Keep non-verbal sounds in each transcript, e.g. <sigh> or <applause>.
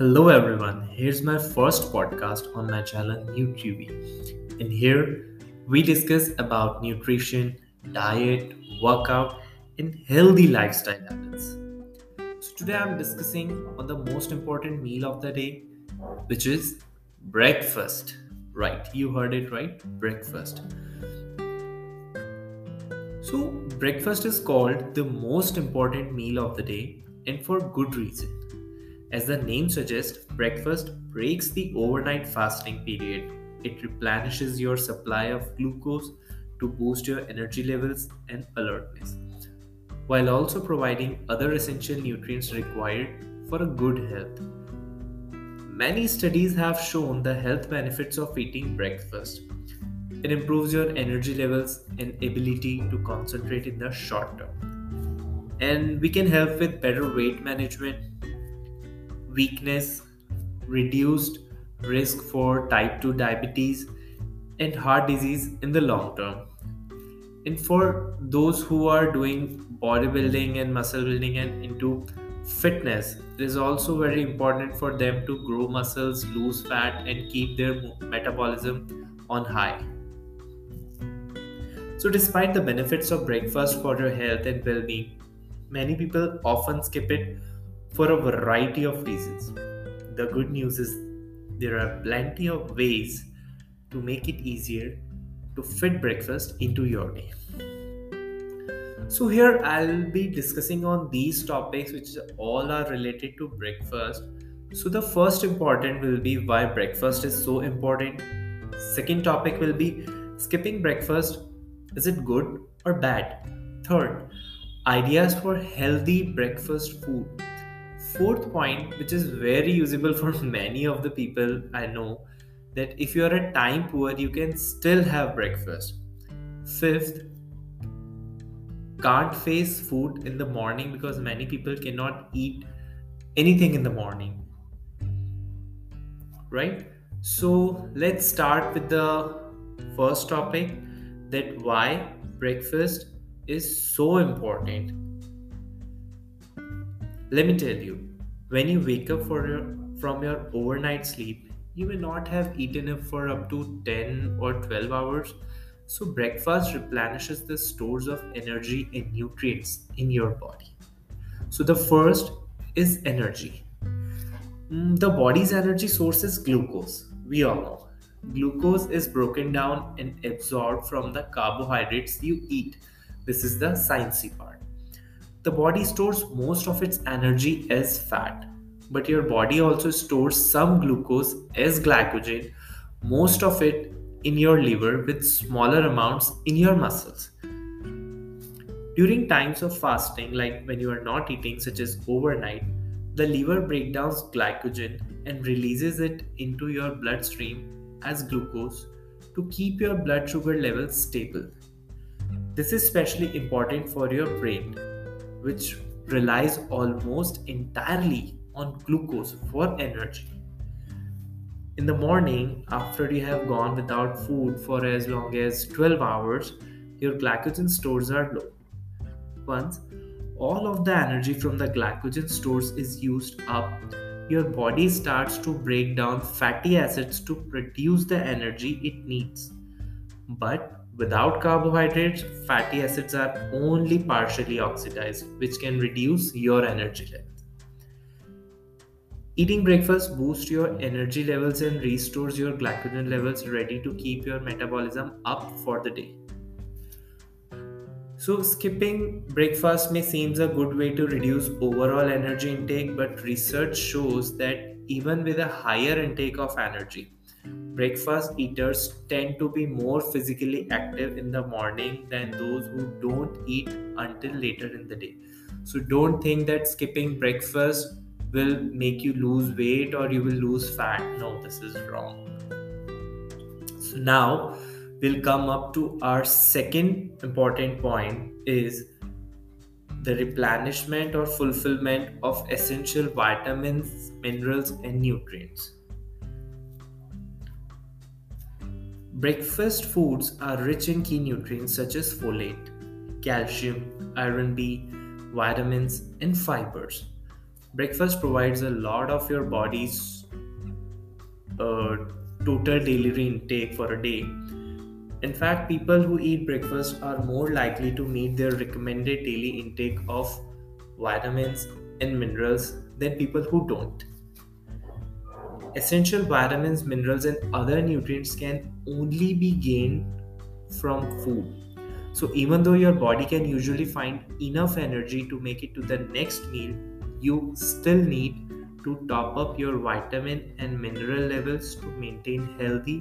Hello everyone, here's my first podcast on my channel NutriUV. And here, we discuss about nutrition, diet, workout, and healthy lifestyle habits. So today I'm discussing on the most important meal of the day, which is breakfast. Right, you heard it right, breakfast. So breakfast is called the most important meal of the day and for good reason as the name suggests, breakfast breaks the overnight fasting period. It replenishes your supply of glucose to boost your energy levels and alertness, while also providing other essential nutrients required for a good health. Many studies have shown the health benefits of eating breakfast. It improves your energy levels and ability to concentrate in the short term. And we can help with better weight management, weakness, reduced risk for type 2 diabetes, and heart disease in the long term. And for those who are doing bodybuilding and muscle building and into fitness, it is also very important for them to grow muscles, lose fat, and keep their metabolism on high. So, despite the benefits of breakfast for your health and well being, many people often skip it for a variety of reasons. The good news is there are plenty of ways to make it easier to fit breakfast into your day. So here I'll be discussing on these topics which all are related to breakfast. So the first important will be why breakfast is so important. Second topic will be skipping breakfast is it good or bad? Third, ideas for healthy breakfast food fourth point which is very usable for <laughs> many of the people i know that if you are a time poor you can still have breakfast. Fifth can't face food in the morning because many people cannot eat anything in the morning. Right? So let's start with the first topic that why breakfast is so important let me tell you, when you wake up your, from your overnight sleep, you may not have eaten enough for up to 10 or 12 hours. So, breakfast replenishes the stores of energy and nutrients in your body. So, the first is energy. Mm, the body's energy source is glucose. We all know. Glucose is broken down and absorbed from the carbohydrates you eat. This is the sciencey part the body stores most of its energy as fat, but your body also stores some glucose as glycogen, most of it in your liver with smaller amounts in your muscles. During times of fasting, like when you are not eating, such as overnight, the liver breaks down glycogen and releases it into your bloodstream as glucose to keep your blood sugar levels stable. This is especially important for your brain which relies almost entirely on glucose for energy. In the morning, after you have gone without food for as long as 12 hours, your glycogen stores are low. Once all of the energy from the glycogen stores is used up, your body starts to break down fatty acids to produce the energy it needs. But Without carbohydrates, fatty acids are only partially oxidized, which can reduce your energy levels. Eating breakfast boosts your energy levels and restores your glycogen levels ready to keep your metabolism up for the day. So, skipping breakfast may seem a good way to reduce overall energy intake, but research shows that even with a higher intake of energy, breakfast eaters tend to be more physically active in the morning than those who don't eat until later in the day. So don't think that skipping breakfast will make you lose weight or you will lose fat. No, this is wrong. So now we'll come up to our second important point is the replenishment or fulfillment of essential vitamins, minerals and nutrients. Breakfast foods are rich in key nutrients such as folate, calcium, iron B, vitamins, and fibers. breakfast provides a lot of your body's uh, total daily intake for a day. In fact, people who eat breakfast are more likely to meet their recommended daily intake of vitamins and minerals than people who don't. Essential vitamins, minerals, and other nutrients can only be gained from food. So, even though your body can usually find enough energy to make it to the next meal, you still need to top up your vitamin and mineral levels to maintain healthy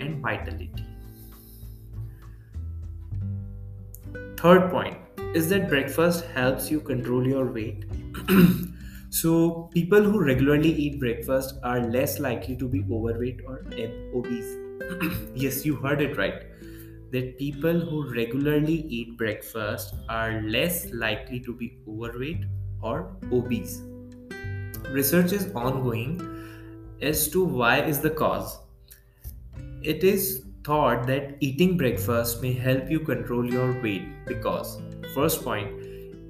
and vitality. Third point is that breakfast helps you control your weight. <clears throat> so, people who regularly eat breakfast are less likely to be overweight or obese. <clears throat> yes, you heard it right. That people who regularly eat breakfast are less likely to be overweight or obese. Research is ongoing as to why is the cause. It is thought that eating breakfast may help you control your weight because first point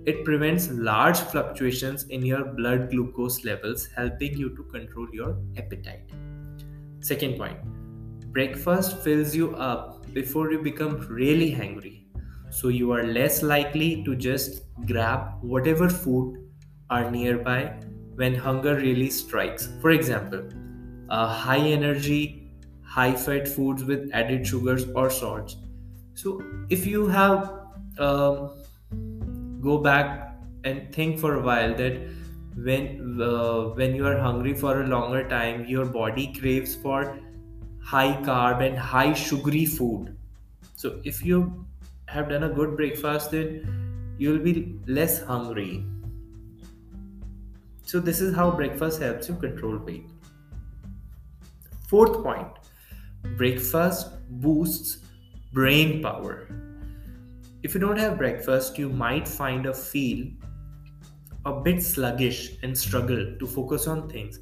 it prevents large fluctuations in your blood glucose levels helping you to control your appetite second point breakfast fills you up before you become really hungry so you are less likely to just grab whatever food are nearby when hunger really strikes. For example, uh, high energy, high fat foods with added sugars or salts. So, if you have um, go back and think for a while that when uh, when you are hungry for a longer time, your body craves for high carb and high sugary food. So, if you have done a good breakfast, then you'll be less hungry so, this is how breakfast helps you control weight. Fourth point breakfast boosts brain power. If you don't have breakfast, you might find a feel a bit sluggish and struggle to focus on things.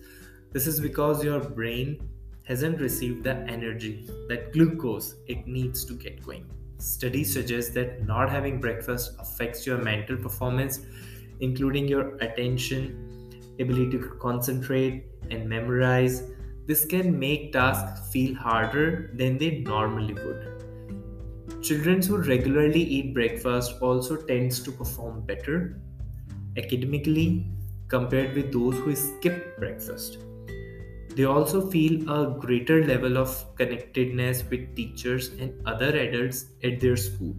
This is because your brain hasn't received the energy, that glucose it needs to get going. Studies suggest that not having breakfast affects your mental performance, including your attention, ability to concentrate and memorize. This can make tasks feel harder than they normally would. Children who regularly eat breakfast also tends to perform better academically compared with those who skip breakfast. They also feel a greater level of connectedness with teachers and other adults at their school,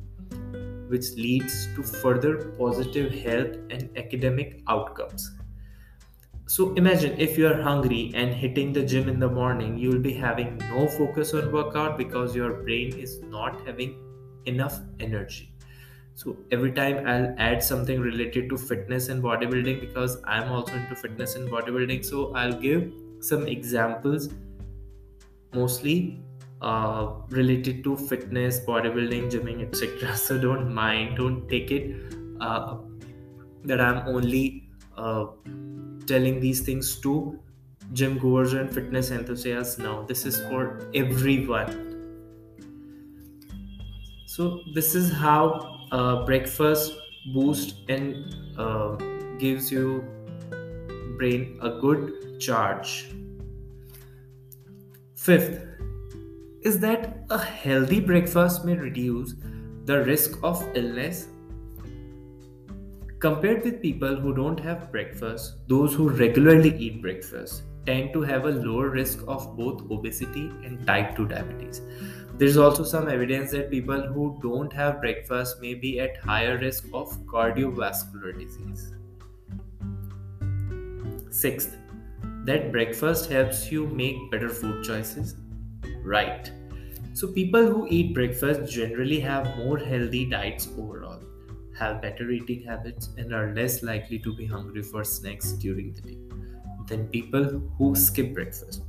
which leads to further positive health and academic outcomes. So imagine if you are hungry and hitting the gym in the morning, you will be having no focus on workout because your brain is not having enough energy. So every time I'll add something related to fitness and bodybuilding because I'm also into fitness and bodybuilding. So I'll give some examples mostly uh, related to fitness, bodybuilding, gymming, etc. <laughs> So don't mind, don't take it uh, that I'm only uh, telling these things to gym goers and fitness enthusiasts now. This is for everyone. So this is how uh, breakfast boost and uh, gives you brain a good charge. Fifth is that a healthy breakfast may reduce the risk of illness Compared with people who don't have breakfast, those who regularly eat breakfast tend to have a lower risk of both obesity and type 2 diabetes. There's also some evidence that people who don't have breakfast may be at higher risk of cardiovascular disease. Sixth, that breakfast helps you make better food choices. Right. So, people who eat breakfast generally have more healthy diets overall have better eating habits and are less likely to be hungry for snacks during the day than people who skip breakfast.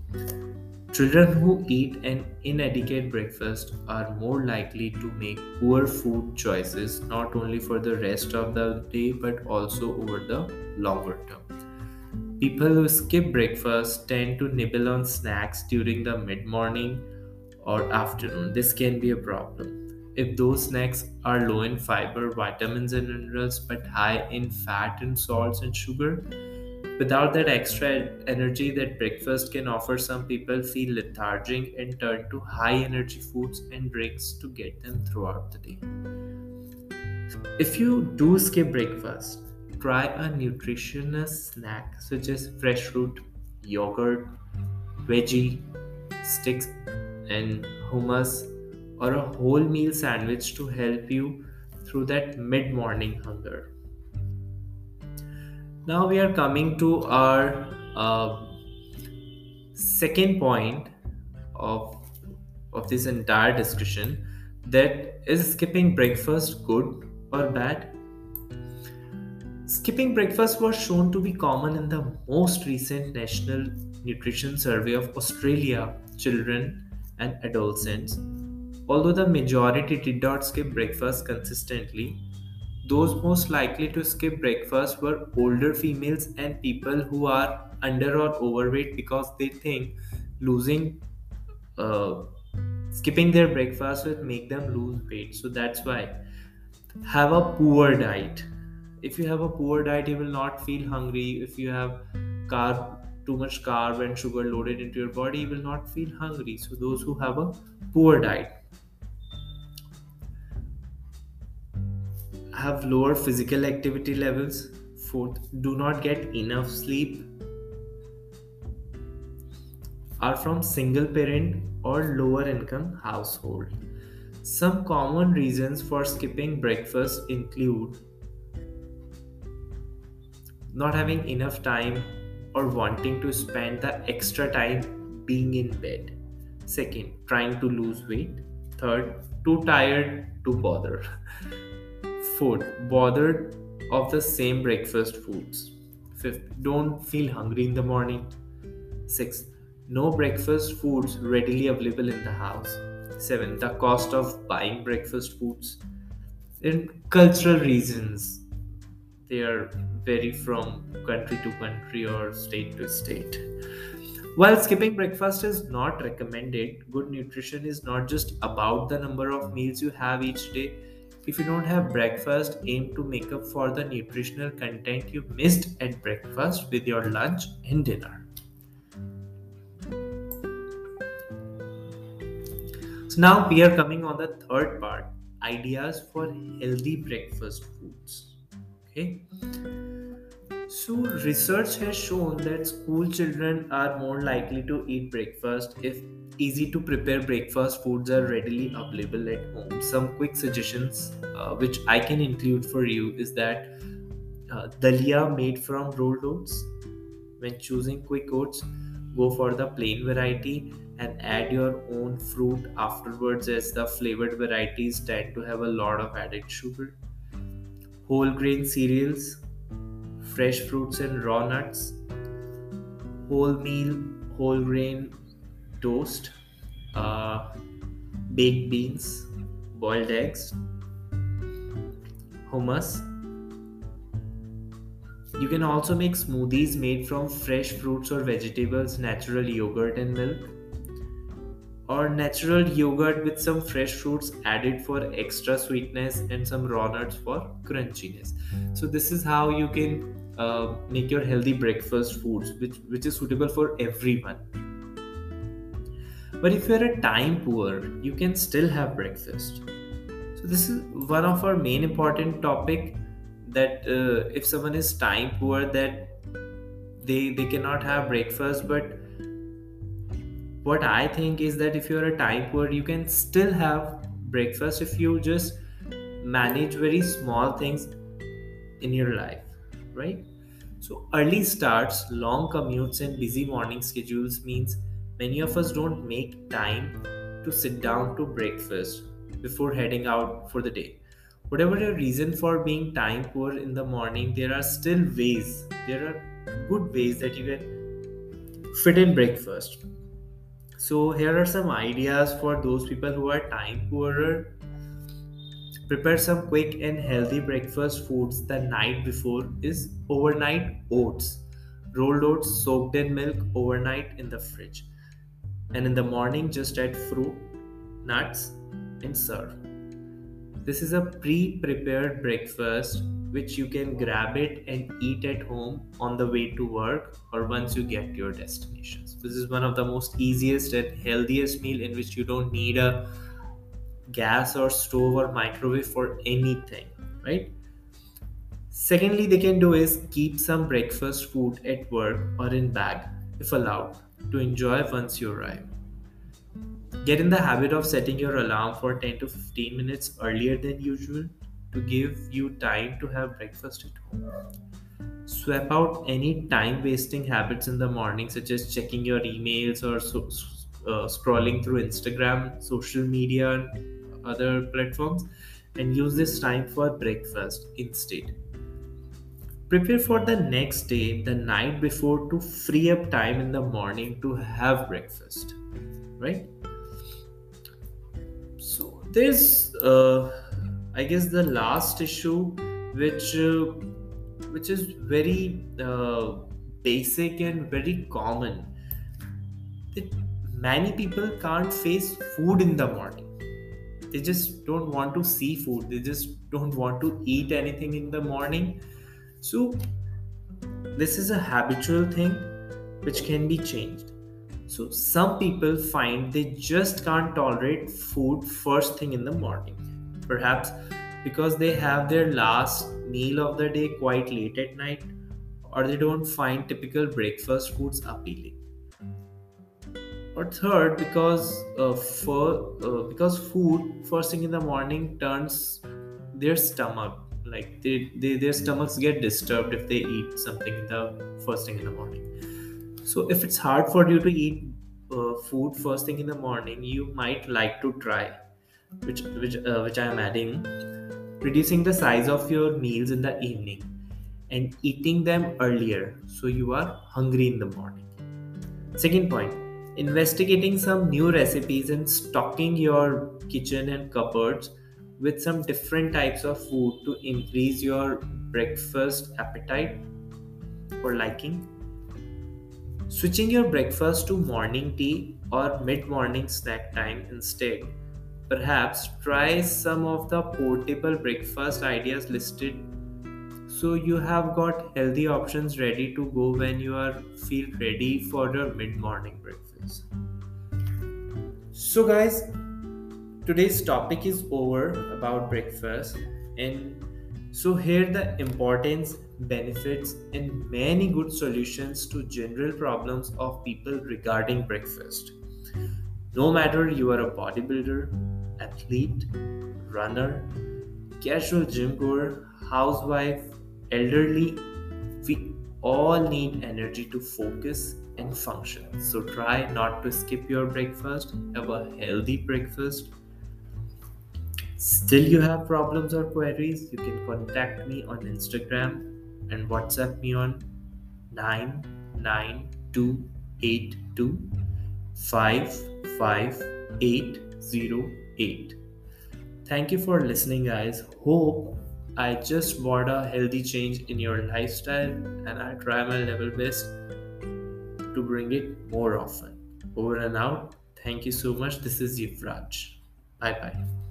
Children who eat an inadequate breakfast are more likely to make poor food choices not only for the rest of the day but also over the longer term. People who skip breakfast tend to nibble on snacks during the mid morning or afternoon. This can be a problem if those snacks are low in fiber, vitamins, and minerals, but high in fat and salts and sugar, Without that extra energy that breakfast can offer, some people feel lethargic and turn to high energy foods and drinks to get them throughout the day. If you do skip breakfast, try a nutritious snack such as fresh fruit, yogurt, veggie sticks, and hummus, or a whole meal sandwich to help you through that mid morning hunger. Now we are coming to our uh, second point of of this entire discussion that is skipping breakfast good or bad? Skipping breakfast was shown to be common in the most recent national nutrition survey of australia children and adolescents. Although the majority did not skip breakfast consistently those most likely to skip breakfast were older females and people who are under or overweight because they think losing uh, skipping their breakfast will make them lose weight. So that's why. Have a poor diet. If you have a poor diet you will not feel hungry. If you have carb too much carb and sugar loaded into your body you will not feel hungry. So those who have a poor diet have lower physical activity levels. Fourth, do not get enough sleep. Are from single parent or lower income household. Some common reasons for skipping breakfast include not having enough time or wanting to spend the extra time being in bed. Second, trying to lose weight. Third, too tired to bother. <laughs> Fourth, bothered of the same breakfast foods. Fifth, don't feel hungry in the morning. Sixth, no breakfast foods readily available in the house. Seven, the cost of buying breakfast foods. And cultural reasons. They are vary from country to country or state to state. While skipping breakfast is not recommended, good nutrition is not just about the number of meals you have each day if you don't have breakfast, aim to make up for the nutritional content you missed at breakfast with your lunch and dinner. So now we are coming on the third part ideas for healthy breakfast foods. Okay. So, research has shown that school children are more likely to eat breakfast if easy to prepare breakfast foods are readily available at home. Some quick suggestions uh, which I can include for you is that uh, dalia made from rolled oats. When choosing quick oats, go for the plain variety and add your own fruit afterwards as the flavored varieties tend to have a lot of added sugar. Whole grain cereals fresh fruits and raw nuts, wholemeal, whole grain toast, uh, baked beans, boiled eggs, hummus. You can also make smoothies made from fresh fruits or vegetables, natural yogurt, and milk or natural yogurt with some fresh fruits added for extra sweetness and some raw nuts for crunchiness so this is how you can uh, make your healthy breakfast foods which which is suitable for everyone but if you're a time poor you can still have breakfast. So this is one of our main important topic that uh, if someone is time poor that they they cannot have breakfast. But what i think is that if you're a time poor you can still have breakfast if you just manage very small things in your life right? So early starts long commutes and busy morning schedules means many of us don't make time to sit down to breakfast before heading out for the day whatever your reason for being time poor in the morning there are still ways there are good ways that you can fit in breakfast so here are some ideas for those people who are time poorer. Prepare some quick and healthy breakfast foods the night before is overnight oats. Rolled oats soaked in milk overnight in the fridge. And in the morning just add fruit, nuts and serve. This is a pre-prepared breakfast which you can grab it and eat at home on the way to work or once you get to your destinations. This is one of the most easiest and healthiest meal in which you don't need a gas or stove or microwave for anything, right? Secondly, they can do is keep some breakfast food at work or in bag, if allowed, to enjoy once you arrive. Get in the habit of setting your alarm for 10 to 15 minutes earlier than usual to give you time to have breakfast at home. Swap out any time wasting habits in the morning, such as checking your emails or so, uh, scrolling through Instagram, social media, and other platforms, and use this time for breakfast instead. Prepare for the next day, the night before, to free up time in the morning to have breakfast, right? So, there's uh, I guess the last issue, which uh, which is very uh, basic and very common, that many people can't face food in the morning. They just don't want to see food. They just don't want to eat anything in the morning. So this is a habitual thing which can be changed. So some people find they just can't tolerate food first thing in the morning perhaps because they have their last meal of the day quite late at night or they don't find typical breakfast foods appealing or third because uh, for, uh, because food first thing in the morning turns their stomach like they, they, their stomachs get disturbed if they eat something in the first thing in the morning so if it's hard for you to eat uh, food first thing in the morning you might like to try which which uh, which I am adding, reducing the size of your meals in the evening and eating them earlier so you are hungry in the morning. Second point, investigating some new recipes and stocking your kitchen and cupboards with some different types of food to increase your breakfast appetite or liking. Switching your breakfast to morning tea or mid morning snack time instead Perhaps try some of the portable breakfast ideas listed so you have got healthy options ready to go when you are feel ready for your mid-morning breakfast. So guys, today's topic is over about breakfast and so here the importance, benefits and many good solutions to general problems of people regarding breakfast. No matter you are a bodybuilder, athlete, runner, casual gym goer, housewife, elderly, we all need energy to focus and function. So try not to skip your breakfast, have a healthy breakfast. Still, you have problems or queries, you can contact me on Instagram and WhatsApp me on 99282 55808 8. Thank you for listening, guys. Hope I just brought a healthy change in your lifestyle and I try my level best to bring it more often. Over and out. Thank you so much. This is Yuvraj. Bye bye.